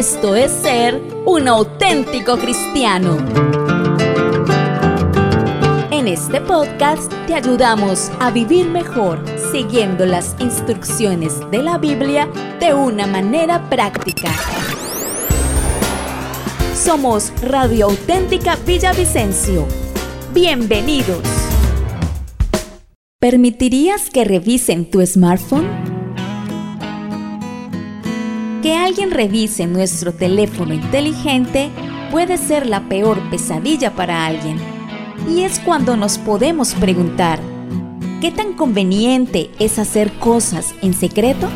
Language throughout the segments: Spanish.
Esto es ser un auténtico cristiano. En este podcast te ayudamos a vivir mejor siguiendo las instrucciones de la Biblia de una manera práctica. Somos Radio Auténtica Villavicencio. Bienvenidos. ¿Permitirías que revisen tu smartphone? Que alguien revise nuestro teléfono inteligente puede ser la peor pesadilla para alguien. Y es cuando nos podemos preguntar, ¿qué tan conveniente es hacer cosas en secreto?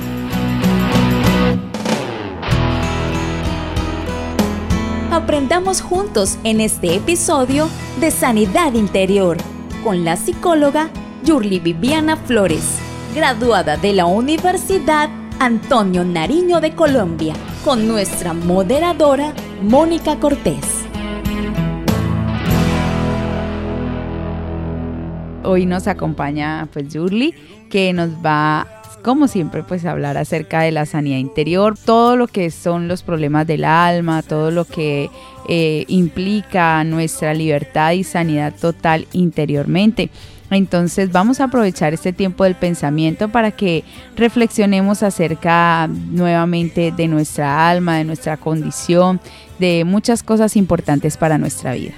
Aprendamos juntos en este episodio de Sanidad Interior con la psicóloga Yurli Viviana Flores, graduada de la Universidad Antonio Nariño de Colombia, con nuestra moderadora Mónica Cortés. Hoy nos acompaña pues Yurli, que nos va como siempre, pues hablar acerca de la sanidad interior, todo lo que son los problemas del alma, todo lo que eh, implica nuestra libertad y sanidad total interiormente. Entonces vamos a aprovechar este tiempo del pensamiento para que reflexionemos acerca nuevamente de nuestra alma, de nuestra condición, de muchas cosas importantes para nuestra vida.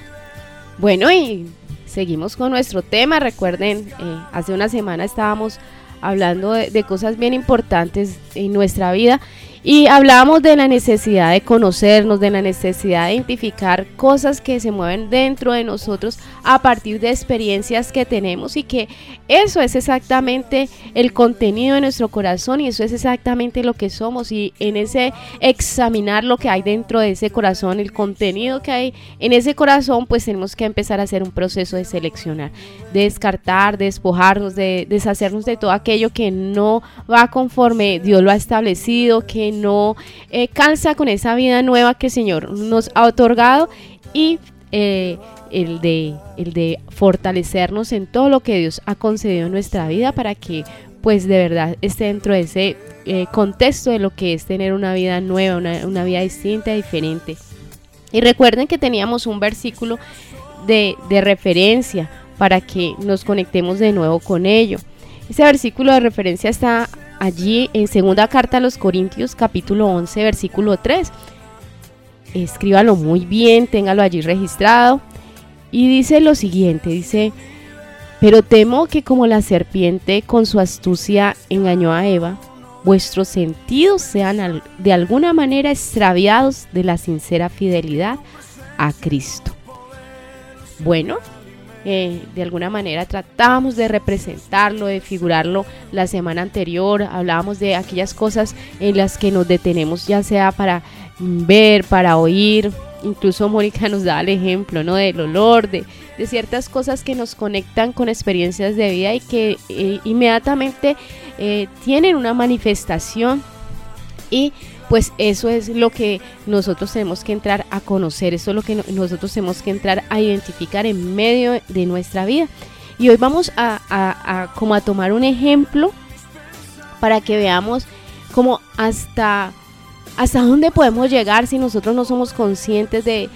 Bueno, y seguimos con nuestro tema. Recuerden, eh, hace una semana estábamos hablando de, de, cosas bien importantes en nuestra vida y hablábamos de la necesidad de conocernos, de la necesidad de identificar cosas que se mueven dentro de nosotros a partir de experiencias que tenemos y que eso es exactamente el contenido de nuestro corazón y eso es exactamente lo que somos. Y en ese examinar lo que hay dentro de ese corazón, el contenido que hay en ese corazón, pues tenemos que empezar a hacer un proceso de seleccionar, de descartar, de despojarnos, de deshacernos de todo aquello que no va conforme Dios lo ha establecido, que no eh, calza con esa vida nueva que el Señor nos ha otorgado y eh, el, de, el de fortalecernos en todo lo que Dios ha concedido en nuestra vida para que pues de verdad esté dentro de ese eh, contexto de lo que es tener una vida nueva, una, una, vida distinta, diferente. Y recuerden que teníamos un versículo de, de referencia para que nos conectemos de nuevo con ello. Ese versículo de referencia está allí en segunda carta a los Corintios capítulo 11 versículo 3. Escríbalo muy bien, téngalo allí registrado. Y dice lo siguiente, dice, pero temo que como la serpiente con su astucia engañó a Eva, vuestros sentidos sean de alguna manera extraviados de la sincera fidelidad a Cristo. Bueno, eh, de alguna manera tratábamos de representarlo, de figurarlo la semana anterior, hablábamos de aquellas cosas en las que nos detenemos, ya sea para ver, para oír, incluso Mónica nos da el ejemplo, ¿no? Del olor, de, de, ciertas cosas que nos conectan con experiencias de vida y que eh, inmediatamente eh, tienen una manifestación y pues eso es lo que nosotros tenemos que entrar a conocer, eso es lo que nosotros tenemos que entrar a identificar en medio de nuestra vida. Y hoy vamos a, como a tomar un ejemplo para que veamos cómo hasta, hasta dónde podemos llegar si nosotros no somos conscientes de,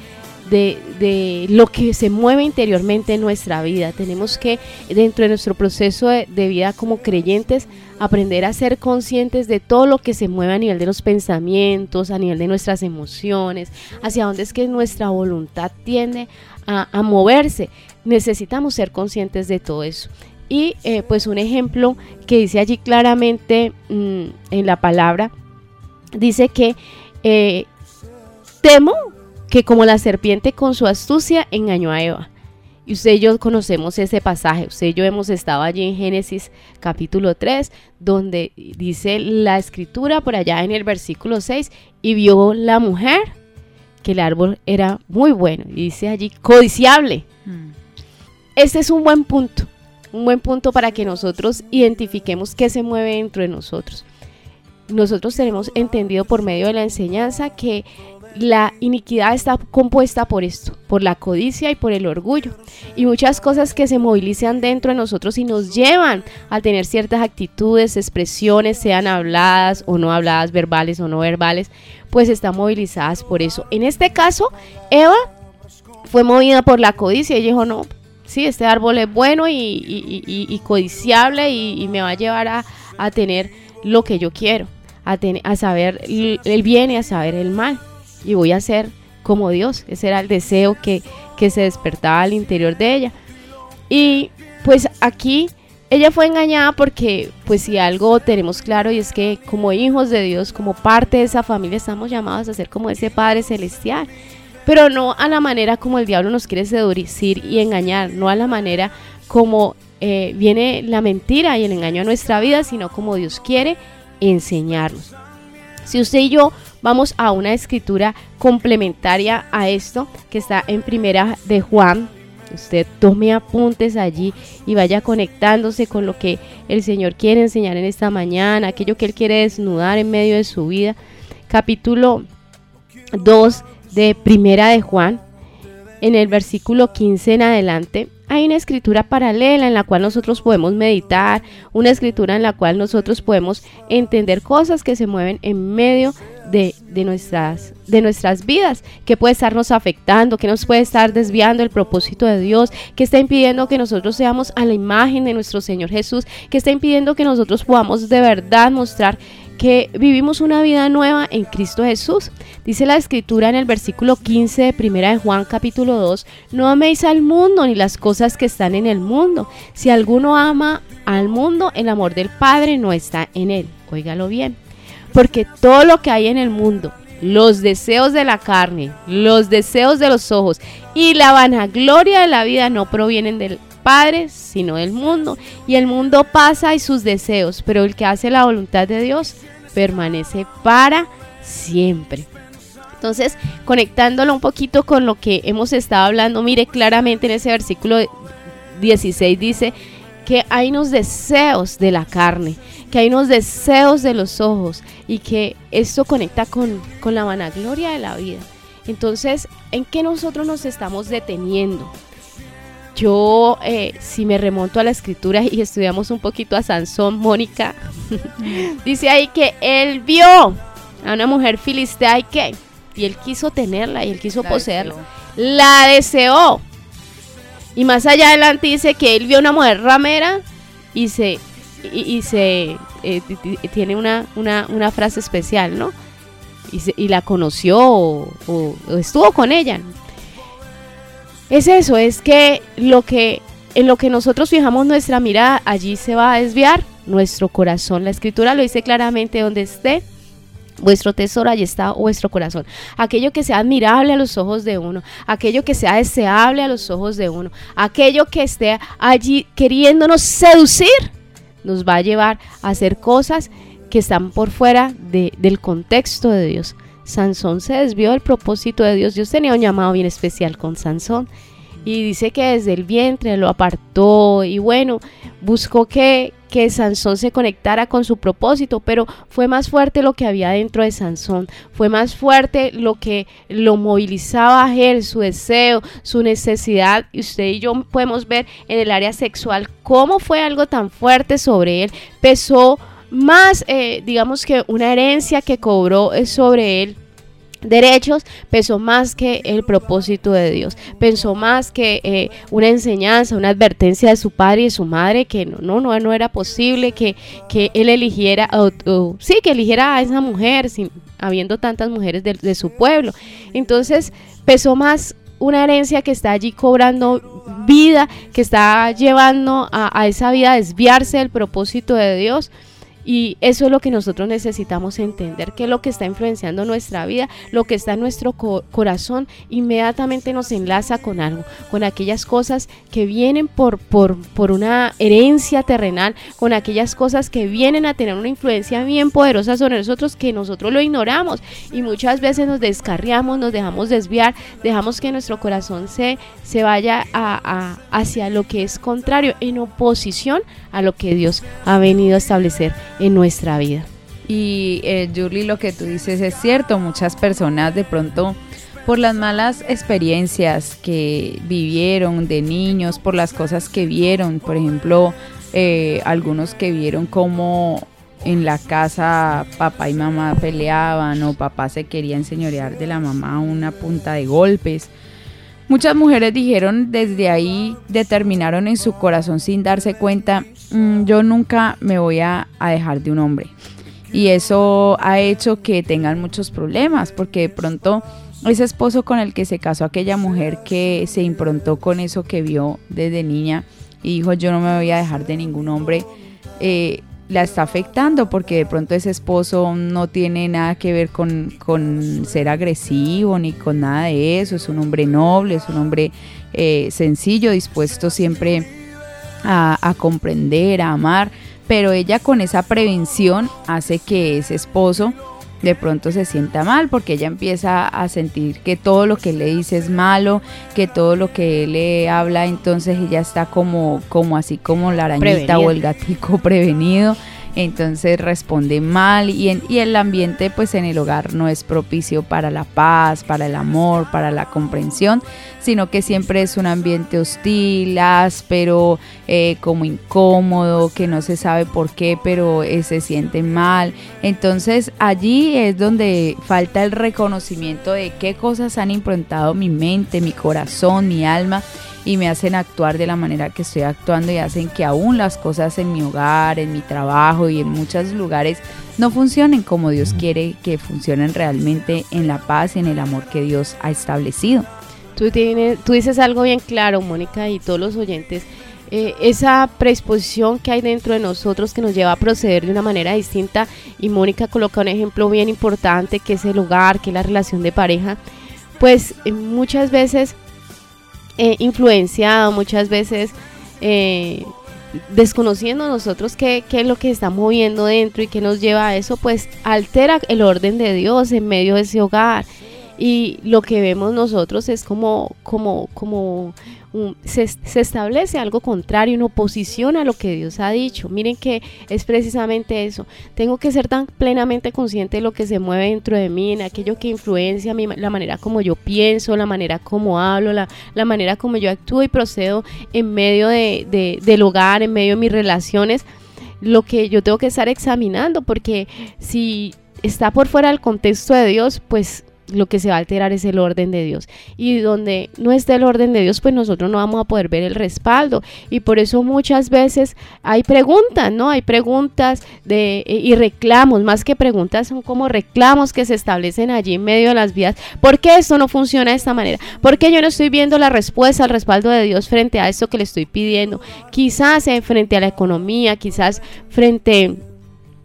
de, lo que se mueve interiormente en nuestra vida. Tenemos que, dentro de nuestro proceso de, de, vida como creyentes, aprender a ser conscientes de todo lo que se mueve a nivel de los pensamientos, a nivel de nuestras emociones, hacia dónde es que nuestra voluntad tiende a, a moverse. Necesitamos ser conscientes de todo eso. Y eh, pues un ejemplo que dice allí claramente mmm, en la palabra, dice que eh, temo que como la serpiente con su astucia engañó a Eva. Y usted y yo conocemos ese pasaje, usted y yo hemos estado allí en Génesis capítulo 3, donde dice la escritura por allá en el versículo 6, y vio la mujer que el árbol era muy bueno, y dice allí codiciable. Mm. Este es un buen punto, un buen punto para que nosotros identifiquemos qué se mueve dentro de nosotros. Nosotros tenemos entendido por medio de la enseñanza que la iniquidad está compuesta por esto, por la codicia y por el orgullo. Y muchas cosas que se movilizan dentro de nosotros y nos llevan a tener ciertas actitudes, expresiones, sean habladas o no habladas, verbales o no verbales, pues están movilizadas por eso. En este caso, Eva fue movida por la codicia y dijo, no, sí, este árbol es bueno y, codiciable y, me va a llevar a, tener lo que yo quiero, a, a saber el bien y a saber el mal y voy a ser como Dios. Ese era el deseo que, se despertaba al interior de ella. Y pues aquí ella fue engañada porque pues si algo tenemos claro y es que como hijos de Dios, como parte de esa familia, estamos llamados a ser como ese Padre Celestial. Pero no a la manera como el diablo nos quiere seducir y engañar, no a la manera como eh, viene la mentira y el engaño a nuestra vida, sino como Dios quiere enseñarnos. Si usted y yo vamos a una escritura complementaria a esto que está en primera de Juan. Usted tome apuntes allí y vaya conectándose con lo que el Señor quiere enseñar en esta mañana, aquello que Él quiere desnudar en medio de su vida. Capítulo 2 de primera de Juan, en el versículo 15 en adelante, hay una escritura paralela en la cual nosotros podemos meditar, una escritura en la cual nosotros podemos entender cosas que se mueven en medio de, nuestras, de nuestras vidas, que puede estarnos afectando, que nos puede estar desviando el propósito de Dios, que está impidiendo que nosotros seamos a la imagen de nuestro Señor Jesús, que está impidiendo que nosotros podamos de verdad mostrar que vivimos una vida nueva en Cristo Jesús. Dice la escritura en el versículo 15 de primera de Juan capítulo 2, no améis al mundo ni las cosas que están en el mundo. Si alguno ama al mundo, el amor del Padre no está en él. Óigalo bien. Porque todo lo que hay en el mundo, los deseos de la carne, los deseos de los ojos y la vanagloria de la vida no provienen del Padre, sino del mundo. Y el mundo pasa y sus deseos, pero el que hace la voluntad de Dios permanece para siempre. Entonces, conectándolo un poquito con lo que hemos estado hablando, mire claramente en ese versículo 16 dice que hay unos deseos de la carne, que hay unos deseos de los ojos y que esto conecta con, con la vanagloria de la vida. Entonces, ¿en qué nosotros nos estamos deteniendo? Yo, eh, si me remonto a la escritura y estudiamos un poquito a Sansón, Mónica, dice ahí que él vio a una mujer filistea y que, y él quiso tenerla y él quiso poseerla. La deseó. Y más allá adelante dice que él vio a una mujer ramera y se, y, se eh, tiene una, una, frase especial, ¿no? Y, y la conoció o estuvo con ella es eso, es que lo que en lo que nosotros fijamos nuestra mirada, allí se va a desviar nuestro corazón. La escritura lo dice claramente, donde esté vuestro tesoro, allí está vuestro corazón. Aquello que sea admirable a los ojos de uno, aquello que sea deseable a los ojos de uno, aquello que esté allí queriéndonos seducir, nos va a llevar a hacer cosas que están por fuera del contexto de Dios. Sansón se desvió del propósito de Dios. Dios tenía un llamado bien especial con Sansón. Y dice que desde el vientre lo apartó y bueno, buscó que, que Sansón se conectara con su propósito, pero fue más fuerte lo que había dentro de Sansón, fue más fuerte lo que lo movilizaba a él, su deseo, su necesidad. Y usted y yo podemos ver en el área sexual cómo fue algo tan fuerte sobre él, pesó más, eh, digamos que una herencia que cobró eh, sobre él derechos pesó más que el propósito de Dios, pensó más que eh, una enseñanza, una advertencia de su padre y de su madre que no, no, no, era posible que, que él eligiera, sí, que eligiera a esa mujer, sin, habiendo tantas mujeres de, su pueblo. Entonces pesó más una herencia que está allí cobrando vida, que está llevando a, a esa vida a desviarse del propósito de Dios y eso es lo que nosotros necesitamos entender, que es lo que está influenciando nuestra vida, lo que está en nuestro corazón, inmediatamente nos enlaza con algo, con aquellas cosas que vienen por, por, por una herencia terrenal, con aquellas cosas que vienen a tener una influencia bien poderosa sobre nosotros que nosotros lo ignoramos. Y muchas veces nos descarriamos, nos dejamos desviar, dejamos que nuestro corazón se, se vaya a, hacia lo que es contrario, en oposición a lo que Dios ha venido a establecer en nuestra vida. Y eh, Julie, lo que tú dices es cierto, muchas personas de pronto por las malas experiencias que vivieron de niños, por las cosas que vieron, por ejemplo, eh, algunos que vieron cómo en la casa papá y mamá peleaban o papá se quería enseñorear de la mamá una punta de golpes. Muchas mujeres dijeron desde ahí, determinaron en su corazón sin darse cuenta, mm, yo nunca me voy a, a dejar de un hombre. Y eso ha hecho que tengan muchos problemas, porque de pronto ese esposo con el que se casó aquella mujer que se improntó con eso que vio desde niña y dijo yo no me voy a dejar de ningún hombre, eh, la está afectando porque de pronto ese esposo no tiene nada que ver con, ser agresivo ni con nada de eso, es un hombre noble, es un hombre eh, sencillo, dispuesto siempre a, a comprender, a amar, pero ella con esa prevención hace que ese esposo de pronto se sienta mal porque ella empieza a sentir que todo lo que le dice es malo, que todo lo que le habla, entonces ella está como, como así como la arañita o el gatico prevenido entonces responde mal y, en, y el ambiente pues en el hogar no es propicio para la paz, para el amor, para la comprensión, sino que siempre es un ambiente hostil, áspero, eh, como incómodo, que no se sabe por qué, pero eh, se siente mal. Entonces allí es donde falta el reconocimiento de qué cosas han improntado mi mente, mi corazón, mi alma y me hacen actuar de la manera que estoy actuando y hacen que aún las cosas en mi hogar, en mi trabajo y en muchos lugares no funcionen como Dios quiere que funcionen realmente en la paz y en el amor que Dios ha establecido. Tú, tienes, tú dices algo bien claro, Mónica, y todos los oyentes. Eh, esa predisposición que hay dentro de nosotros que nos lleva a proceder de una manera distinta y Mónica coloca un ejemplo bien importante que es el hogar, que es la relación de pareja, pues eh, muchas veces eh, influenciado, muchas veces eh, desconociendo nosotros qué, qué, es lo que está moviendo dentro y qué nos lleva a eso, pues altera el orden de Dios en medio de ese hogar. Y lo que vemos nosotros es como, como, como se, establece algo contrario, en oposición a lo que Dios ha dicho. Miren que es precisamente eso. Tengo que ser tan plenamente consciente de lo que se mueve dentro de mí, en aquello que influencia la manera como yo pienso, la manera como hablo, la, manera como yo actúo y procedo en medio de, del hogar, en medio de mis relaciones. Lo que yo tengo que estar examinando, porque si está por fuera del contexto de Dios, pues lo que se va a alterar es el orden de Dios. Y donde no esté el orden de Dios, pues nosotros no vamos a poder ver el respaldo. Y por eso muchas veces hay preguntas, ¿no? Hay preguntas de, eh, y reclamos, más que preguntas, son como reclamos que se establecen allí en medio de las vías. ¿Por qué esto no funciona de esta manera? ¿Por qué yo no estoy viendo la respuesta al respaldo de Dios frente a esto que le estoy pidiendo? Quizás eh, frente a la economía, quizás frente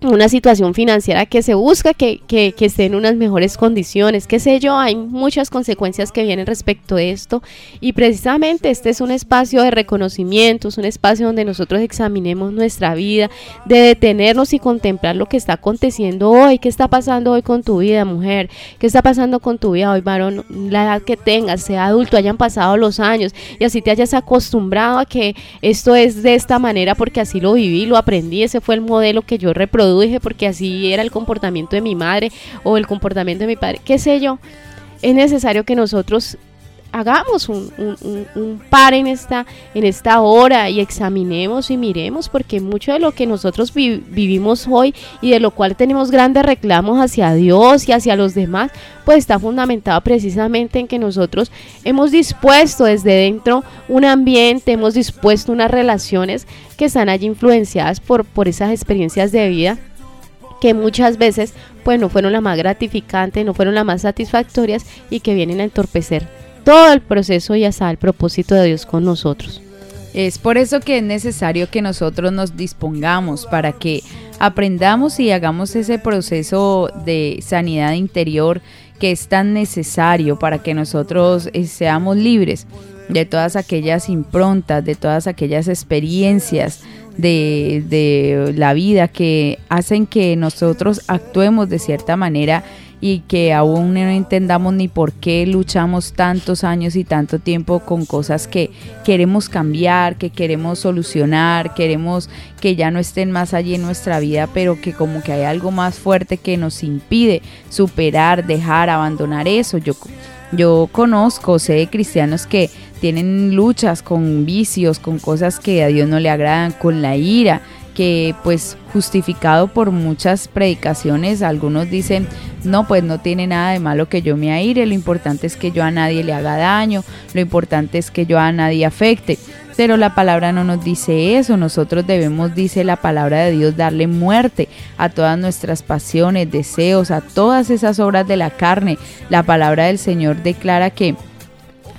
una situación financiera que se busca que, que, esté en unas mejores condiciones, qué sé yo, hay muchas consecuencias que vienen respecto de esto. Y precisamente este es un espacio de reconocimiento, es un espacio donde nosotros examinemos nuestra vida, de detenernos y contemplar lo que está aconteciendo hoy, qué está pasando hoy con tu vida, mujer, qué está pasando con tu vida hoy, varón, la edad que tengas, sea adulto, hayan pasado los años y así te hayas acostumbrado a que esto es de esta manera porque así lo viví, lo aprendí, ese fue el modelo que yo reproduje porque así era el comportamiento de mi madre o el comportamiento de mi padre, qué sé yo. Es necesario que nosotros hagamos un, par en esta, en esta hora y examinemos y miremos, porque mucho de lo que nosotros vivimos hoy y de lo cual tenemos grandes reclamos hacia Dios y hacia los demás, pues está fundamentado precisamente en que nosotros hemos dispuesto desde dentro un ambiente, hemos dispuesto unas relaciones que están allí influenciadas por, por esas experiencias de vida que muchas veces pues no fueron las más gratificantes, no fueron las más satisfactorias y que vienen a entorpecer todo el proceso y hasta el propósito de Dios con nosotros. Es por eso que es necesario que nosotros nos dispongamos para que aprendamos y hagamos ese proceso de sanidad interior que es tan necesario para que nosotros eh, seamos libres de todas aquellas improntas, de todas aquellas experiencias de, de la vida que hacen que nosotros actuemos de cierta manera y que aún no entendamos ni por qué luchamos tantos años y tanto tiempo con cosas que queremos cambiar, que queremos solucionar, queremos que ya no estén más allí en nuestra vida, pero que como que hay algo más fuerte que nos impide superar, dejar, abandonar eso. Yo yo conozco, sé de cristianos que tienen luchas con vicios, con cosas que a Dios no le agradan, con la ira, que pues justificado por muchas predicaciones, algunos dicen, no, pues no tiene nada de malo que yo me aire, lo importante es que yo a nadie le haga daño, lo importante es que yo a nadie afecte. Pero la palabra no nos dice eso, nosotros debemos, dice la palabra de Dios, darle muerte a todas nuestras pasiones, deseos, a todas esas obras de la carne. La palabra del Señor declara que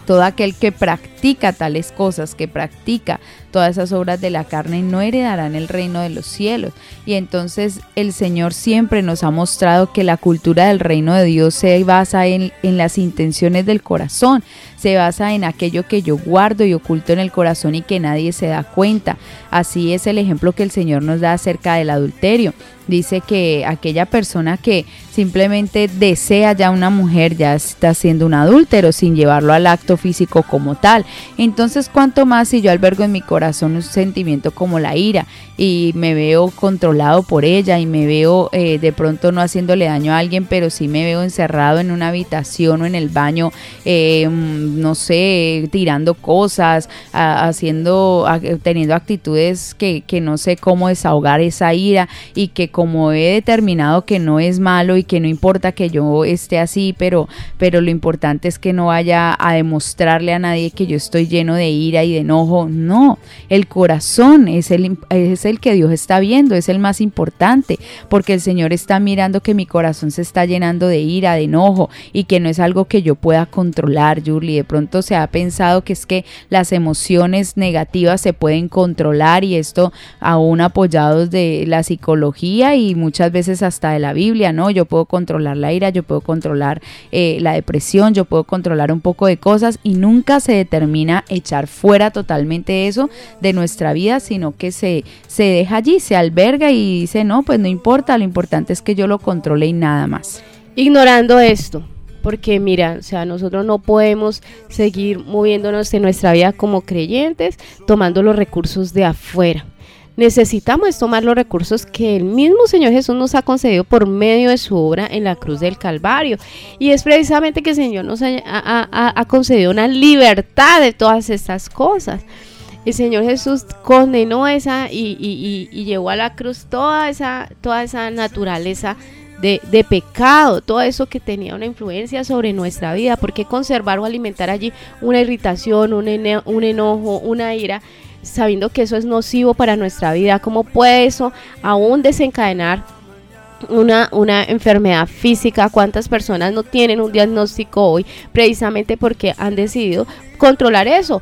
todo aquel que practica tales cosas, que practica todas esas obras de la carne, no heredarán el reino de los cielos. Y entonces el Señor siempre nos ha mostrado que la cultura del reino de Dios se basa en, en las intenciones del corazón, se basa en aquello que yo guardo y oculto en el corazón y que nadie se da cuenta. Así es el ejemplo que el Señor nos da acerca del adulterio. Dice que aquella persona que simplemente desea ya una mujer ya está siendo un adúltero sin llevarlo al acto físico como tal. Entonces, ¿cuánto más si yo albergo en mi corazón un sentimiento como la ira y me veo controlado por ella y me veo eh, de pronto no haciéndole daño a alguien, pero sí me veo encerrado en una habitación o en el baño, eh, no sé, tirando cosas, haciendo, teniendo actitudes que, que no sé cómo desahogar esa ira y que como he determinado que no es malo y que no importa que yo esté así, pero, pero lo importante es que no vaya a demostrarle a nadie que yo estoy lleno de ira y de enojo. No, el corazón es el, es el que Dios está viendo, es el más importante, porque el Señor está mirando que mi corazón se está llenando de ira, de enojo y que no es algo que yo pueda controlar, Julie. De pronto se ha pensado que es que las emociones negativas se pueden controlar y esto aún apoyados de la psicología y muchas veces hasta de la Biblia, ¿no? Yo puedo controlar la ira, yo puedo controlar eh, la depresión, yo puedo controlar un poco de cosas y nunca se determina echar fuera totalmente eso de nuestra vida, sino que se, se deja allí, se alberga y dice, no, pues no importa, lo importante es que yo lo controle y nada más. Ignorando esto, porque mira, o sea, nosotros no podemos seguir moviéndonos en nuestra vida como creyentes tomando los recursos de afuera necesitamos tomar los recursos que el mismo Señor Jesús nos ha concedido por medio de su obra en la cruz del Calvario. Y es precisamente que el Señor nos ha, concedido una libertad de todas estas cosas. El Señor Jesús condenó esa y, llevó a la cruz toda esa, toda esa naturaleza de, pecado, todo eso que tenía una influencia sobre nuestra vida. ¿Por qué conservar o alimentar allí una irritación, un, un enojo, una ira? sabiendo que eso es nocivo para nuestra vida, ¿cómo puede eso aún desencadenar una, una enfermedad física? ¿Cuántas personas no tienen un diagnóstico hoy precisamente porque han decidido controlar eso?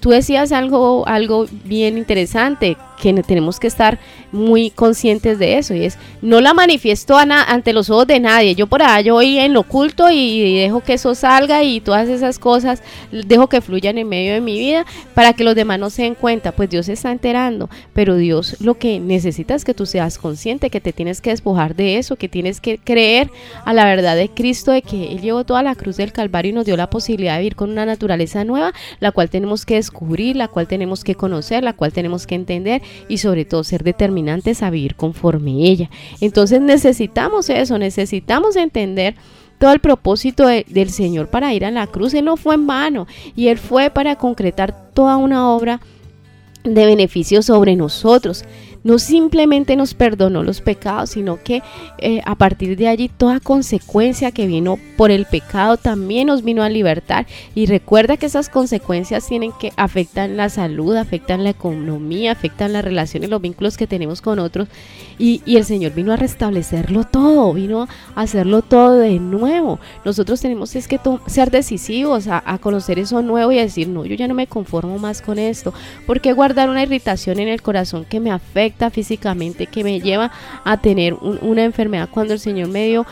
tú decías algo, algo bien interesante, que tenemos que estar muy conscientes de eso y es no la manifiesto ante los ojos de nadie yo por allá yo voy en lo oculto y, dejo que eso salga y todas esas cosas dejo que fluyan en medio de mi vida para que los demás no se den cuenta pues Dios se está enterando pero Dios lo que necesita es que tú seas consciente que te tienes que despojar de eso que tienes que creer a la verdad de Cristo de que Él llevó toda la cruz del Calvario y nos dio la posibilidad de vivir con una naturaleza nueva la cual tenemos que descubrir la cual tenemos que conocer la cual tenemos que entender y sobre todo ser determinantes a vivir conforme ella. Entonces necesitamos eso, necesitamos entender todo el propósito del Señor para ir a la cruz. Él no fue en vano y Él fue para concretar toda una obra de beneficio sobre nosotros no simplemente nos perdonó los pecados, sino que eh, a partir de allí toda consecuencia que vino por el pecado también nos vino a libertar. Y recuerda que esas consecuencias tienen que afectan la salud, afectan la economía, afectan las relaciones, los vínculos que tenemos con otros. Y, el Señor vino a restablecerlo todo, vino a hacerlo todo de nuevo. Nosotros tenemos es que ser decisivos a, a conocer eso nuevo y a decir, no, yo ya no me conformo más con esto. porque guardar una irritación en el corazón que me afecta? Físicamente, que me lleva a tener una enfermedad cuando el Señor me dio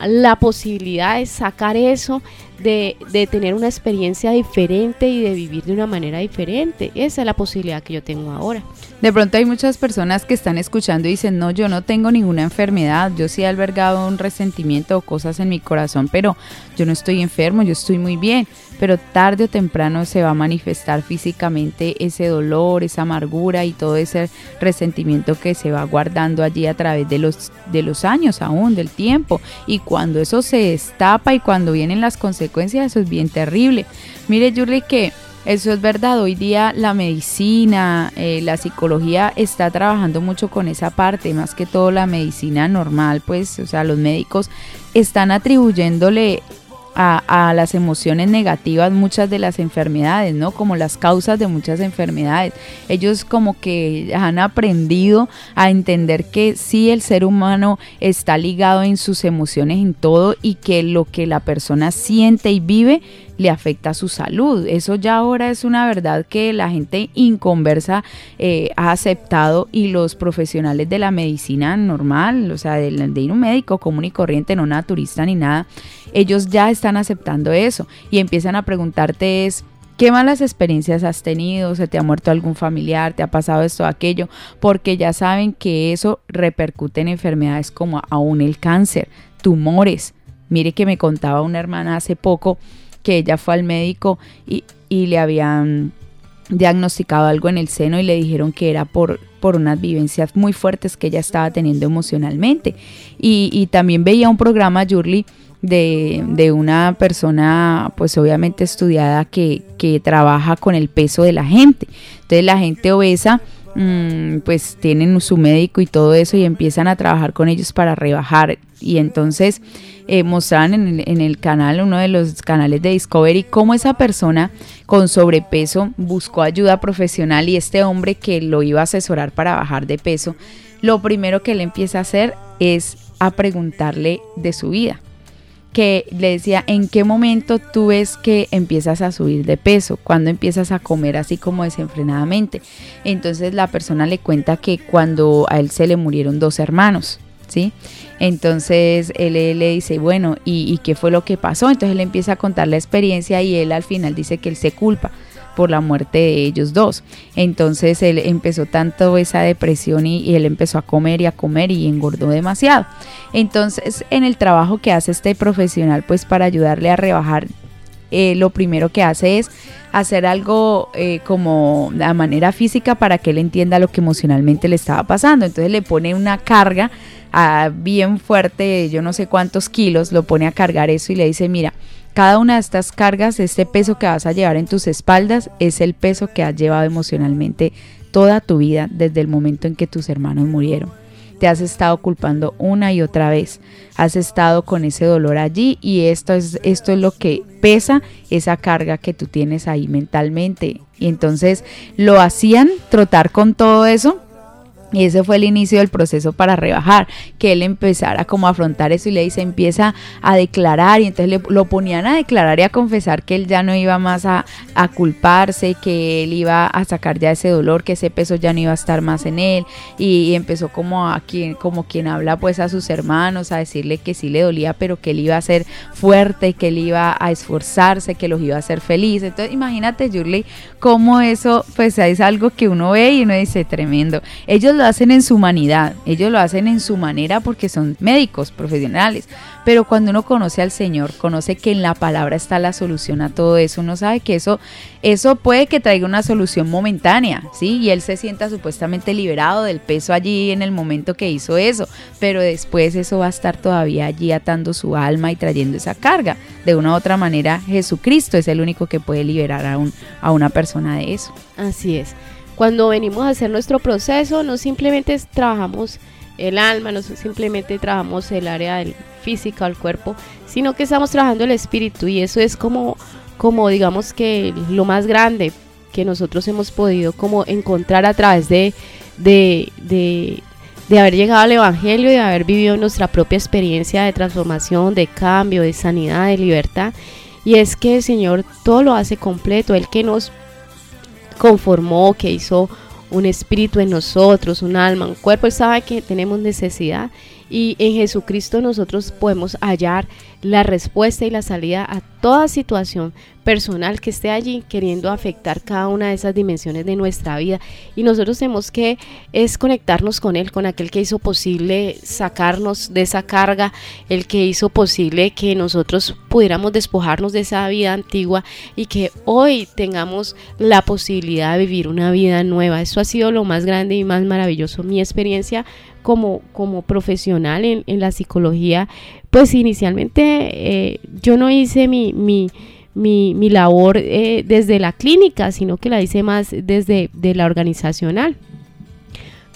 la posibilidad de sacar eso, de, de, tener una experiencia diferente y de vivir de una manera diferente. Esa es la posibilidad que yo tengo ahora. De pronto hay muchas personas que están escuchando y dicen, no, yo no tengo ninguna enfermedad, yo sí he albergado un resentimiento o cosas en mi corazón, pero yo no estoy enfermo, yo estoy muy bien, pero tarde o temprano se va a manifestar físicamente ese dolor, esa amargura y todo ese resentimiento que se va guardando allí a través de los, de los años aún, del tiempo. Y cuando eso se destapa y cuando vienen las consecuencias, eso es bien terrible. Mire, Yuri, que eso es verdad, hoy día la medicina, eh, la psicología está trabajando mucho con esa parte, más que todo la medicina normal, pues, o sea, los médicos están atribuyéndole a, las emociones negativas muchas de las enfermedades, ¿no? Como las causas de muchas enfermedades. Ellos como que han aprendido a entender que sí el ser humano está ligado en sus emociones en todo y que lo que la persona siente y vive le afecta su salud. Eso ya ahora es una verdad que la gente inconversa eh, ha aceptado y los profesionales de la medicina normal, o sea, de, de un médico común y corriente, no naturista ni nada, ellos ya están aceptando eso y empiezan a preguntarte es, ¿Qué malas experiencias has tenido? ¿Se te ha muerto algún familiar? ¿Te ha pasado esto o aquello? Porque ya saben que eso repercute en enfermedades como aún el cáncer, tumores. Mire que me contaba una hermana hace poco que ella fue al médico y, le habían diagnosticado algo en el seno y le dijeron que era por, por unas vivencias muy fuertes que ella estaba teniendo emocionalmente. Y, también veía un programa, Yurli, de, una persona, pues obviamente estudiada, que, que trabaja con el peso de la gente. Entonces la gente obesa mm, pues tienen su médico y todo eso y empiezan a trabajar con ellos para rebajar. Y entonces eh, mostraban en el, canal, uno de los canales de Discovery, cómo esa persona con sobrepeso buscó ayuda profesional y este hombre que lo iba a asesorar para bajar de peso, lo primero que él empieza a hacer es a preguntarle de su vida que le decía, ¿en qué momento tú ves que empiezas a subir de peso? ¿Cuándo empiezas a comer así como desenfrenadamente? Entonces la persona le cuenta que cuando a él se le murieron dos hermanos, ¿sí? Entonces él, le dice, bueno, ¿y, qué fue lo que pasó? Entonces él empieza a contar la experiencia y él al final dice que él se culpa por la muerte de ellos dos. Entonces él empezó tanto esa depresión y, él empezó a comer y a comer y engordó demasiado. Entonces en el trabajo que hace este profesional pues para ayudarle a rebajar eh, lo primero que hace es hacer algo eh, como de manera física para que él entienda lo que emocionalmente le estaba pasando. Entonces le pone una carga ah, bien fuerte, yo no sé cuántos kilos, lo pone a cargar eso y le dice, mira, cada una de estas cargas, este peso que vas a llevar en tus espaldas, es el peso que has llevado emocionalmente toda tu vida desde el momento en que tus hermanos murieron te has estado culpando una y otra vez. Has estado con ese dolor allí y esto es, esto es lo que pesa esa carga que tú tienes ahí mentalmente. Y entonces lo hacían trotar con todo eso y ese fue el inicio del proceso para rebajar, que él empezara como a afrontar eso y le dice, empieza a declarar y entonces le, lo ponían a declarar y a confesar que él ya no iba más a, culparse, que él iba a sacar ya ese dolor, que ese peso ya no iba a estar más en él y, empezó como a quien, como quien habla pues a sus hermanos a decirle que sí le dolía, pero que él iba a ser fuerte, que él iba a esforzarse, que los iba a hacer feliz. Entonces imagínate, Yurley, cómo eso pues es algo que uno ve y uno dice tremendo. Ellos lo hacen en su humanidad, ellos lo hacen en su manera porque son médicos profesionales, pero cuando uno conoce al Señor, conoce que en la palabra está la solución a todo eso, uno sabe que eso, eso puede que traiga una solución momentánea, ¿sí? Y él se sienta supuestamente liberado del peso allí en el momento que hizo eso, pero después eso va a estar todavía allí atando su alma y trayendo esa carga. De una u otra manera, Jesucristo es el único que puede liberar a, un, a una persona de eso. Así es. Cuando venimos a hacer nuestro proceso, no simplemente trabajamos el alma, no simplemente trabajamos el área del física, el cuerpo, sino que estamos trabajando el espíritu y eso es como, como digamos que lo más grande que nosotros hemos podido como encontrar a través de, de, de, de haber llegado al Evangelio y de haber vivido nuestra propia experiencia de transformación, de cambio, de sanidad, de libertad. Y es que el Señor todo lo hace completo, el que nos conformó, que hizo un espíritu en nosotros, un alma, un cuerpo. Él sabe que tenemos necesidad y en Jesucristo nosotros podemos hallar la respuesta y la salida a toda situación personal que esté allí queriendo afectar cada una de esas dimensiones de nuestra vida. Y nosotros tenemos que es conectarnos con Él, con aquel que hizo posible sacarnos de esa carga, el que hizo posible que nosotros pudiéramos despojarnos de esa vida antigua y que hoy tengamos la posibilidad de vivir una vida nueva. Eso ha sido lo más grande y más maravilloso. Mi experiencia como, como profesional en, la psicología, pues inicialmente eh, yo no hice mi, mi, mi, labor eh, desde la clínica, sino que la hice más desde de la organizacional.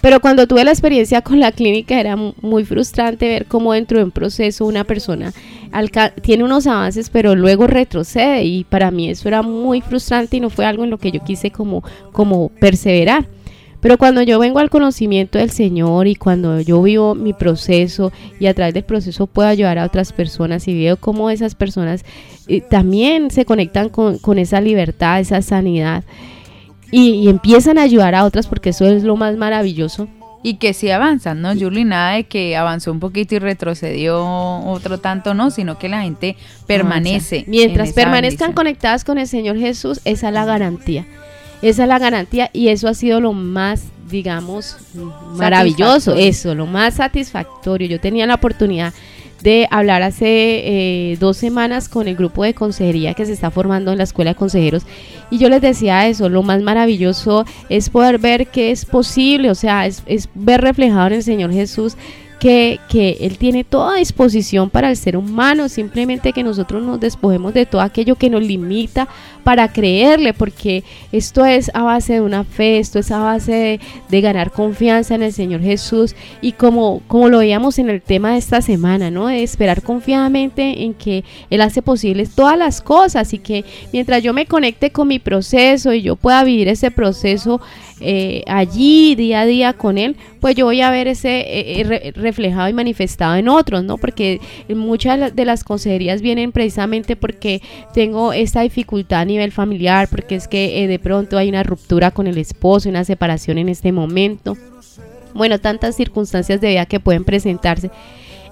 Pero cuando tuve la experiencia con la clínica era muy frustrante ver cómo dentro de un proceso una persona tiene unos avances pero luego retrocede y para mí eso era muy frustrante y no fue algo en lo que yo quise como, como perseverar. Pero cuando yo vengo al conocimiento del Señor y cuando yo vivo mi proceso y a través del proceso puedo ayudar a otras personas y veo cómo esas personas eh, también se conectan con, esa libertad, esa sanidad y, empiezan a ayudar a otras porque eso es lo más maravilloso. Y que sí avanzan, ¿no, Julie? Nada de que avanzó un poquito y retrocedió otro tanto, no, sino que la gente permanece. Mientras permanezcan conectadas con el Señor Jesús, esa es la garantía. Esa es la garantía y eso ha sido lo más, digamos, maravilloso, eso, lo más satisfactorio. Yo tenía la oportunidad de hablar hace eh, dos semanas con el grupo de consejería que se está formando en la Escuela de Consejeros y yo les decía eso, lo más maravilloso es poder ver que es posible, o sea, es, es ver reflejado en el Señor Jesús que, que, Él tiene toda disposición para el ser humano, simplemente que nosotros nos despojemos de todo aquello que nos limita para creerle, porque esto es a base de una fe, esto es a base de, ganar confianza en el Señor Jesús y como, como lo veíamos en el tema de esta semana, ¿no? De esperar confiadamente en que Él hace posibles todas las cosas y que mientras yo me conecte con mi proceso y yo pueda vivir ese proceso eh, allí día a día con Él, pues yo voy a ver ese eh, eh, reflejado y manifestado en otros, ¿no? Porque muchas de las consejerías vienen precisamente porque tengo esta dificultad nivel familiar, porque es que de pronto hay una ruptura con el esposo, una separación en este momento. Bueno, tantas circunstancias de vida que pueden presentarse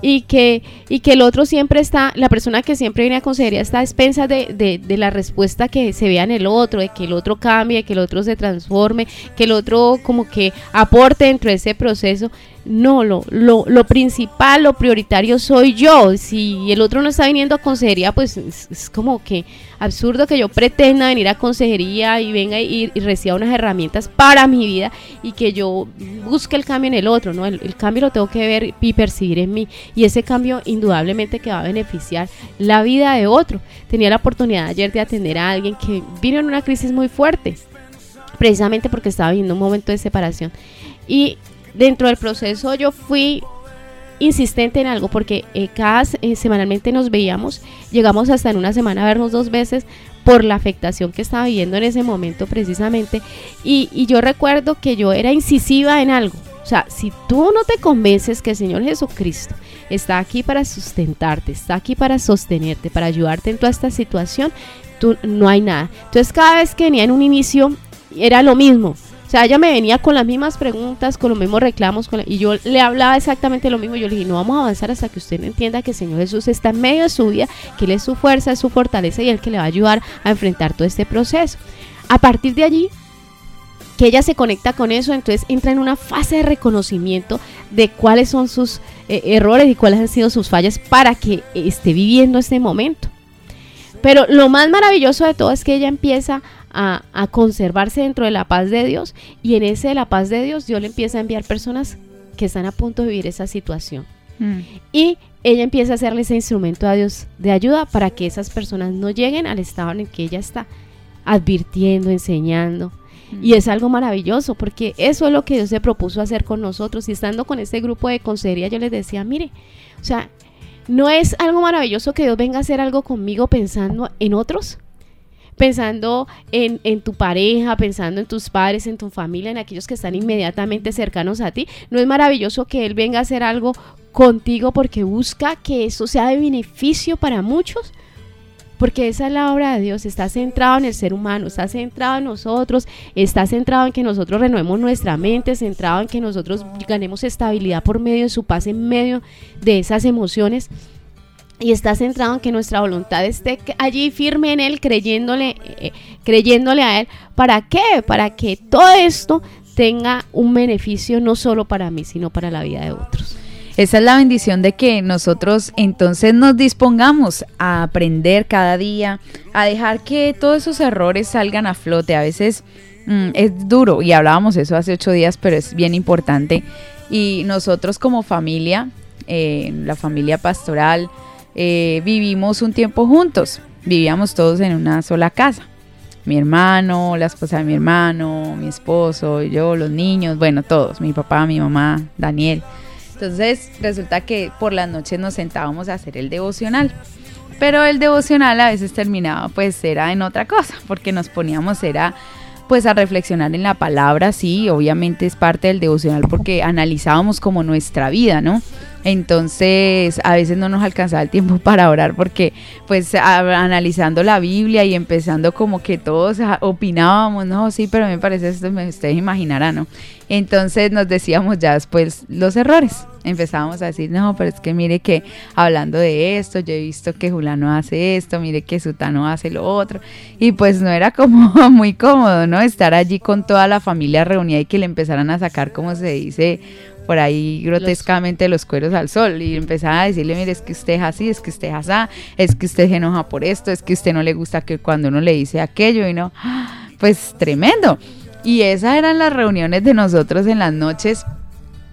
y que, y que el otro siempre está, la persona que siempre viene a consejería está a expensas de, de, la respuesta que se vea en el otro, de que el otro cambie, que el otro se transforme, que el otro como que aporte dentro de ese proceso. No, lo, lo, lo, principal, lo prioritario soy yo. Si el otro no está viniendo a consejería, pues es, como que absurdo que yo pretenda venir a consejería y venga y, reciba unas herramientas para mi vida y que yo busque el cambio en el otro, ¿no? El, cambio lo tengo que ver y percibir en mí. Y ese cambio indudablemente que va a beneficiar la vida de otro. Tenía la oportunidad ayer de atender a alguien que vino en una crisis muy fuerte, precisamente porque estaba viviendo un momento de separación. Y dentro del proceso yo fui insistente en algo porque eh, cada eh, semanalmente nos veíamos, llegamos hasta en una semana a vernos dos veces por la afectación que estaba viviendo en ese momento precisamente. Y, y yo recuerdo que yo era incisiva en algo, o sea, si tú no te convences que el Señor Jesucristo está aquí para sustentarte, está aquí para sostenerte, para ayudarte en toda esta situación, tú no hay nada. Entonces cada vez que venía en un inicio era lo mismo o sea, ella me venía con las mismas preguntas, con los mismos reclamos, y yo le hablaba exactamente lo mismo. Yo le dije, no vamos a avanzar hasta que usted entienda que el Señor Jesús está en medio de su vida, que Él es su fuerza, es su fortaleza y Él que le va a ayudar a enfrentar todo este proceso. A partir de allí, que ella se conecta con eso, entonces entra en una fase de reconocimiento de cuáles son sus eh, errores y cuáles han sido sus fallas para que esté viviendo este momento. Pero lo más maravilloso de todo es que ella empieza a, conservarse dentro de la paz de Dios y en ese de la paz de Dios Dios le empieza a enviar personas que están a punto de vivir esa situación. Mm. Y ella empieza a hacerle ese instrumento a Dios de ayuda para que esas personas no lleguen al estado en el que ella está, advirtiendo, enseñando. Mm. Y es algo maravilloso porque eso es lo que Dios se propuso hacer con nosotros. Y estando con este grupo de consejería, yo les decía, mire, o sea, ¿no es algo maravilloso que Dios venga a hacer algo conmigo pensando en otros? Pensando en, en, tu pareja, pensando en tus padres, en tu familia, en aquellos que están inmediatamente cercanos a ti. ¿No es maravilloso que Él venga a hacer algo contigo porque busca que eso sea de beneficio para muchos? porque esa es la obra de Dios, está centrado en el ser humano, está centrado en nosotros, está centrado en que nosotros renovemos nuestra mente, centrado en que nosotros ganemos estabilidad por medio de su paz en medio de esas emociones y está centrado en que nuestra voluntad esté allí firme en él, creyéndole, eh, creyéndole a él. ¿Para qué? Para que todo esto tenga un beneficio no solo para mí, sino para la vida de otros. Esa es la bendición de que nosotros entonces nos dispongamos a aprender cada día, a dejar que todos esos errores salgan a flote. A veces mm, es duro, y hablábamos eso hace ocho días, pero es bien importante. Y nosotros como familia, eh, la familia pastoral, eh, vivimos un tiempo juntos. Vivíamos todos en una sola casa. Mi hermano, la esposa de mi hermano, mi esposo, yo, los niños, bueno, todos, mi papá, mi mamá, Daniel. Entonces resulta que por las noches nos sentábamos a hacer el devocional. Pero el devocional a veces terminaba pues era en otra cosa, porque nos poníamos era pues a reflexionar en la palabra, sí, obviamente es parte del devocional porque analizábamos como nuestra vida, ¿no? Entonces, a veces no nos alcanzaba el tiempo para orar porque, pues, analizando la Biblia y empezando como que todos opinábamos, no, sí, pero me parece esto, ustedes imaginarán, ¿no? Entonces nos decíamos ya después los errores. Empezábamos a decir, no, pero es que mire que hablando de esto, yo he visto que Julano hace esto, mire que Sutano hace lo otro. Y pues no era como muy cómodo, ¿no? Estar allí con toda la familia reunida y que le empezaran a sacar, como se dice, por ahí grotescamente los, cueros al sol y empezaba a decirle, mire, es que usted es así, es que usted es así, es que usted se enoja por esto, es que usted no le gusta que cuando uno le dice aquello y no, pues tremendo. Y esas eran las reuniones de nosotros en las noches,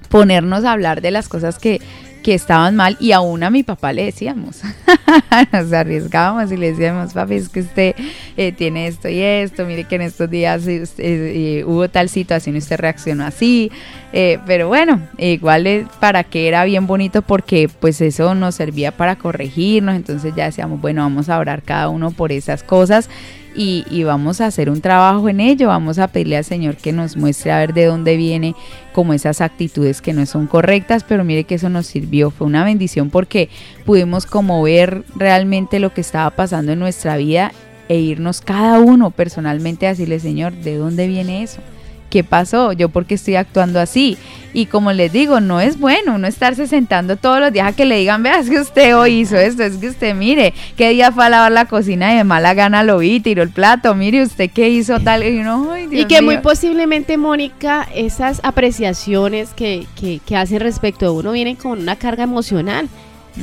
ponernos a hablar de las cosas que que estaban mal y aún a mi papá le decíamos, nos arriesgábamos y le decíamos, papi, es que usted eh, tiene esto y esto, mire que en estos días eh, eh, hubo tal situación y usted reaccionó así, pero bueno, igual para que era bien bonito porque pues eso nos servía para corregirnos, entonces ya decíamos, bueno, vamos a orar cada uno por esas cosas y, vamos a hacer un trabajo en ello, vamos a pedirle al Señor que nos muestre a ver de dónde viene como esas actitudes que no son correctas, pero mire que eso nos sirvió, fue una bendición porque pudimos como ver realmente lo que estaba pasando en nuestra vida e irnos cada uno personalmente a decirle, Señor, ¿de dónde viene eso? ¿Qué pasó? ¿Yo por qué estoy actuando así? Y como les digo, no es bueno uno estarse sentando todos los días a que le digan, vea, es que usted hoy hizo esto, es que usted mire, qué día fue a lavar la cocina y de mala gana lo vi, tiró el plato, mire usted qué hizo tal, y uno, Ay, Y que muy posiblemente, Mónica, esas apreciaciones que, que, que hacen respecto de uno vienen con una carga emocional,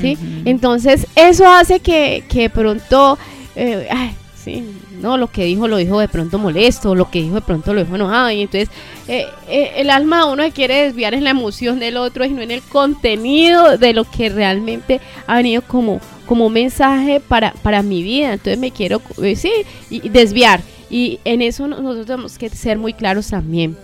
¿sí? Entonces, eso hace que, que pronto... Eh, sí, no, lo que dijo lo dijo de pronto molesto, lo que dijo de pronto lo dijo enojado, y entonces eh, eh, el alma uno quiere desviar en la emoción del otro y no en el contenido de lo que realmente ha venido como, como mensaje para, para mi vida, entonces me quiero, eh, sí, y desviar, y en eso nosotros tenemos que ser muy claros también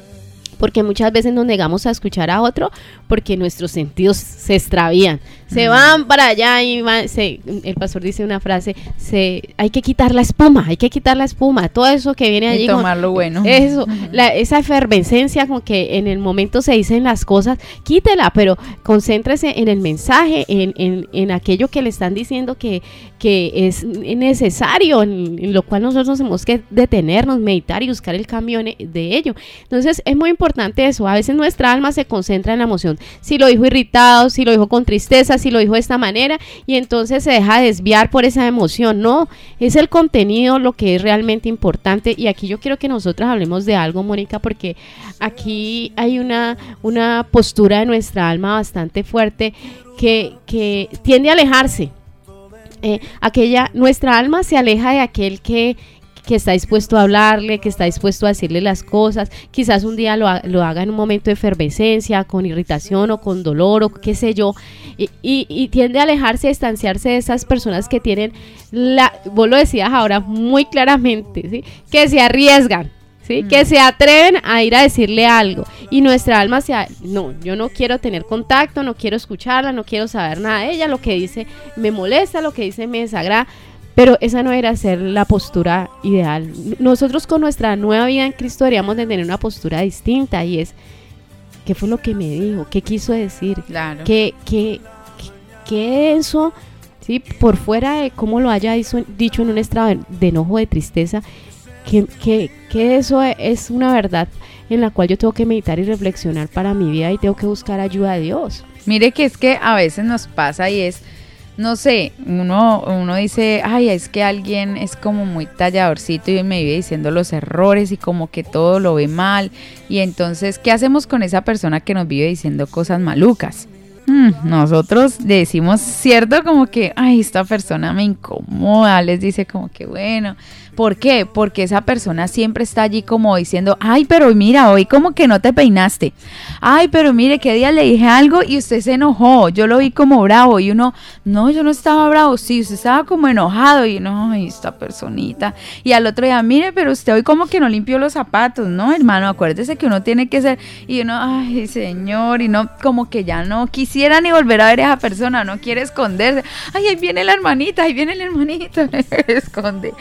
porque muchas veces nos negamos a escuchar a otro porque nuestros sentidos se extravían, se van para allá y el pastor dice una frase, se, hay que quitar la espuma, hay que quitar la espuma, todo eso que viene allí. Y tomar lo bueno. Eso, esa efervescencia como que en el momento se dicen las cosas, quítela, pero concéntrese en el mensaje, en, en, en aquello que le están diciendo que, que es necesario, en, lo cual nosotros tenemos que detenernos, meditar y buscar el cambio de ello. Entonces es muy importante eso, a veces nuestra alma se concentra en la emoción, si lo dijo irritado, si lo dijo con tristeza, si lo dijo de esta manera y entonces se deja desviar por esa emoción. No, es el contenido lo que es realmente importante y aquí yo quiero que nosotros hablemos de algo, Mónica, porque aquí hay una, una postura de nuestra alma bastante fuerte que, que tiende a alejarse. Eh, aquella, nuestra alma se aleja de aquel que, que está dispuesto a hablarle, que está dispuesto a decirle las cosas. Quizás un día lo, lo haga en un momento de efervescencia, con irritación o con dolor o qué sé yo. Y, tiende a alejarse, a distanciarse de esas personas que tienen la, vos lo decías ahora muy claramente, que se arriesgan. ¿Sí? que se atreven a ir a decirle algo y nuestra alma se no, yo no quiero tener contacto, no quiero escucharla, no quiero saber nada de ella, lo que dice me molesta, lo que dice me desagrada, pero esa no era ser la postura ideal. Nosotros con nuestra nueva vida en Cristo deberíamos de tener una postura distinta y es, ¿qué fue lo que me dijo? ¿Qué quiso decir? Claro. ¿Qué, qué, qué eso ¿sí? Por fuera de cómo lo haya dicho en un estado de, enojo, de tristeza, que, que, que eso es una verdad en la cual yo tengo que meditar y reflexionar para mi vida y tengo que buscar ayuda de Dios. Mire que es que a veces nos pasa y es, no sé, uno, uno dice, ay, es que alguien es como muy talladorcito y me vive diciendo los errores y como que todo lo ve mal. Y entonces, ¿qué hacemos con esa persona que nos vive diciendo cosas malucas? Hmm, nosotros decimos cierto como que, ay, esta persona me incomoda, les dice como que bueno, ¿Por qué? Porque esa persona siempre está allí como diciendo, ay, pero mira, hoy como que no te peinaste. Ay, pero mire, qué día le dije algo y usted se enojó. Yo lo vi como bravo y uno, no, yo no estaba bravo. Sí, usted estaba como enojado y no, ay, esta personita. Y al otro día, mire, pero usted hoy como que no limpió los zapatos, ¿no, hermano? Acuérdese que uno tiene que ser, y uno, ay, señor, y no, como que ya no quisiera ni volver a ver a esa persona, no quiere esconderse. Ay, ahí viene la hermanita, ahí viene el hermanito, esconde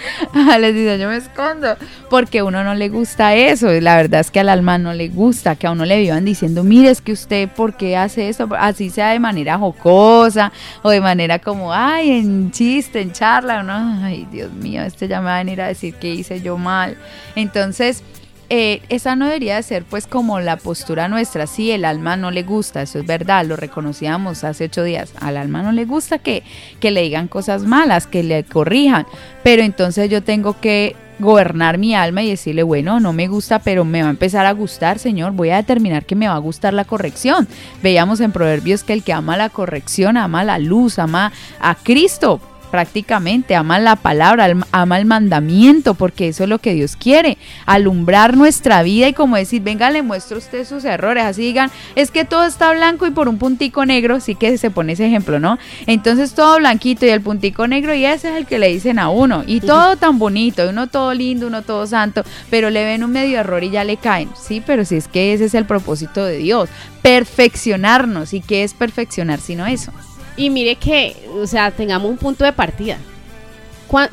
dice, yo me escondo, porque a uno no le gusta eso. La verdad es que al alma no le gusta que a uno le vivan diciendo, mire, es que usted, ¿por qué hace eso? Así sea de manera jocosa o de manera como, ay, en chiste, en charla, uno, ay, Dios mío, este ya me va a venir a decir que hice yo mal. Entonces, eh, esa no debería de ser pues como la postura nuestra, sí, el alma no le gusta, eso es verdad, lo reconocíamos hace ocho días, al alma no le gusta que, que le digan cosas malas, que le corrijan, pero entonces yo tengo que gobernar mi alma y decirle, bueno, no me gusta, pero me va a empezar a gustar, Señor, voy a determinar que me va a gustar la corrección. Veíamos en Proverbios que el que ama la corrección, ama la luz, ama a Cristo, prácticamente, ama la palabra, ama el mandamiento, porque eso es lo que Dios quiere, alumbrar nuestra vida y como decir, venga, le muestro a usted sus errores, así digan, es que todo está blanco y por un puntico negro, sí que se pone ese ejemplo, ¿no? Entonces todo blanquito y el puntico negro y ese es el que le dicen a uno, y todo tan bonito, uno todo lindo, uno todo santo, pero le ven un medio error y ya le caen, sí, pero si es que ese es el propósito de Dios, perfeccionarnos, ¿y qué es perfeccionar sino eso? Y mire que, o sea, tengamos un punto de partida.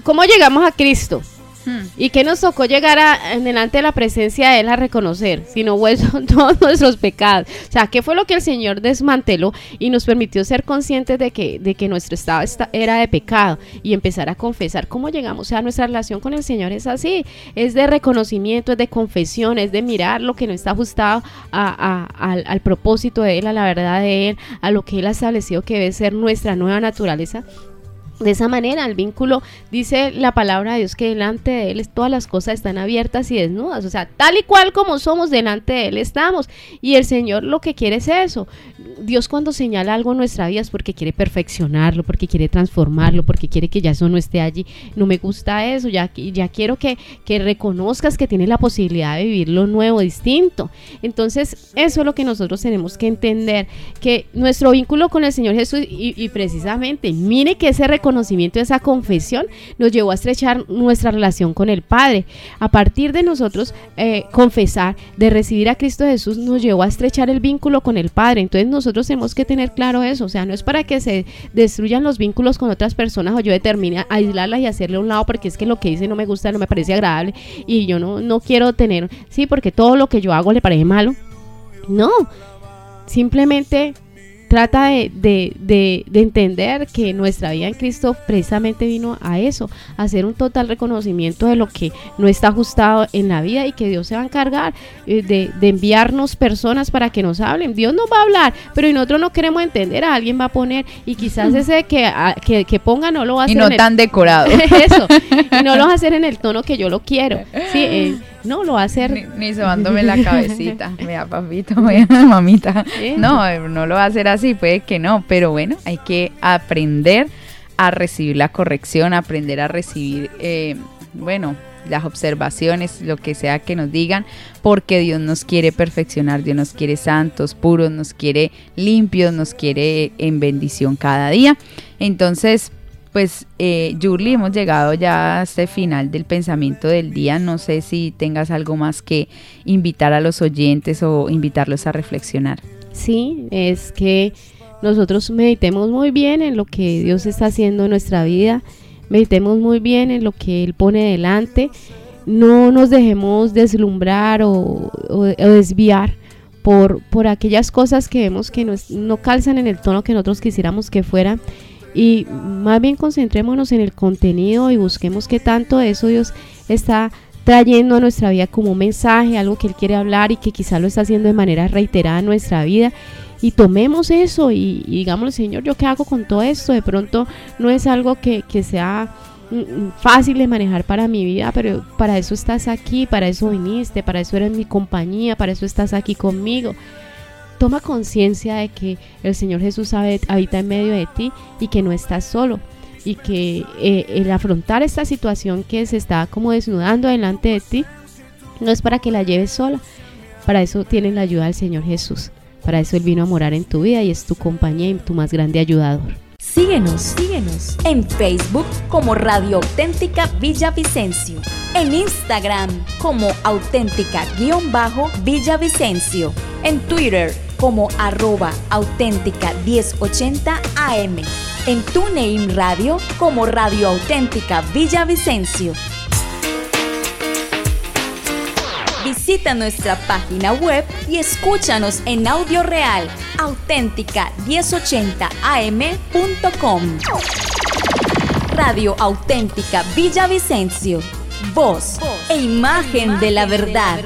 ¿Cómo llegamos a Cristo? Hmm. ¿Y qué nos tocó llegar a, en delante de la presencia de Él a reconocer? Si no son todos nuestros pecados. O sea, ¿qué fue lo que el Señor desmanteló y nos permitió ser conscientes de que, de que nuestro estado era de pecado y empezar a confesar? ¿Cómo llegamos? O sea, nuestra relación con el Señor es así. Es de reconocimiento, es de confesión, es de mirar lo que no está ajustado al, al propósito de Él, a la verdad de Él, a lo que Él ha establecido que debe ser nuestra nueva naturaleza de esa manera, el vínculo, dice la palabra de Dios que delante de Él todas las cosas están abiertas y desnudas. O sea, tal y cual como somos, delante de Él estamos. Y el Señor lo que quiere es eso. Dios cuando señala algo en nuestra vida es porque quiere perfeccionarlo, porque quiere transformarlo, porque quiere que ya eso no esté allí. No me gusta eso, ya, ya quiero que, que reconozcas que tienes la posibilidad de vivir lo nuevo, distinto. Entonces, eso es lo que nosotros tenemos que entender, que nuestro vínculo con el Señor Jesús, y, y precisamente, mire que ese reconocimiento conocimiento de esa confesión nos llevó a estrechar nuestra relación con el Padre. A partir de nosotros eh, confesar, de recibir a Cristo Jesús, nos llevó a estrechar el vínculo con el Padre. Entonces nosotros tenemos que tener claro eso. O sea, no es para que se destruyan los vínculos con otras personas o yo determine aislarlas y hacerle a un lado porque es que lo que dice no me gusta, no me parece agradable y yo no, no quiero tener, sí, porque todo lo que yo hago le parece malo. No, simplemente trata de, entender que nuestra vida en Cristo precisamente vino a eso, a hacer un total reconocimiento de lo que no está ajustado en la vida y que Dios se va a encargar eh, de, enviarnos personas para que nos hablen. Dios nos va a hablar, pero nosotros no queremos entender, a alguien va a poner y quizás ese que, que, ponga no lo va a hacer. Y no tan decorado. eso, y no lo va a hacer en el tono que yo lo quiero. Sí, eh, no, lo va a hacer. Ni, ni sobándome la cabecita. Vea, papito, vea, mamita. No, no lo va a hacer así, puede que no. Pero bueno, hay que aprender a recibir la corrección, aprender a recibir, eh, bueno, las observaciones, lo que sea que nos digan, porque Dios nos quiere perfeccionar, Dios nos quiere santos, puros, nos quiere limpios, nos quiere en bendición cada día. Entonces, pues eh, hemos llegado ya a este final del pensamiento del día. No sé si tengas algo más que invitar a los oyentes o invitarlos a reflexionar. Sí, es que nosotros meditemos muy bien en lo que Dios está haciendo en nuestra vida, meditemos muy bien en lo que Él pone delante, no nos dejemos deslumbrar o, desviar por, por aquellas cosas que vemos que no calzan en el tono que nosotros quisiéramos que fueran y más bien concentrémonos en el contenido y busquemos qué tanto de eso Dios está trayendo a nuestra vida como un mensaje, algo que Él quiere hablar y que quizá lo está haciendo de manera reiterada en nuestra vida. Y tomemos eso y, digamos, Señor, ¿yo qué hago con todo esto? De pronto no es algo que, que sea mm, mm, fácil de manejar para mi vida, pero para eso estás aquí, para eso viniste, para eso eres mi compañía, para eso estás aquí conmigo. Toma conciencia de que el Señor Jesús habita en medio de ti y que no estás solo y que eh, el afrontar esta situación que se está como desnudando delante de ti no es para que la lleves sola. Para eso tienes la ayuda del Señor Jesús. Para eso Él vino a morar en tu vida y es tu compañía y tu más grande ayudador. Síguenos, síguenos en Facebook como Radio Auténtica Villavicencio, en Instagram como auténtica-villavicencio, en Twitter como arroba auténtica 1080 AM, en TuneIn Radio como Radio Auténtica Villavicencio. Visita nuestra página web y escúchanos en audio real auténtica 1080am.com. Radio Auténtica Villavicencio. Voz e imagen de la verdad.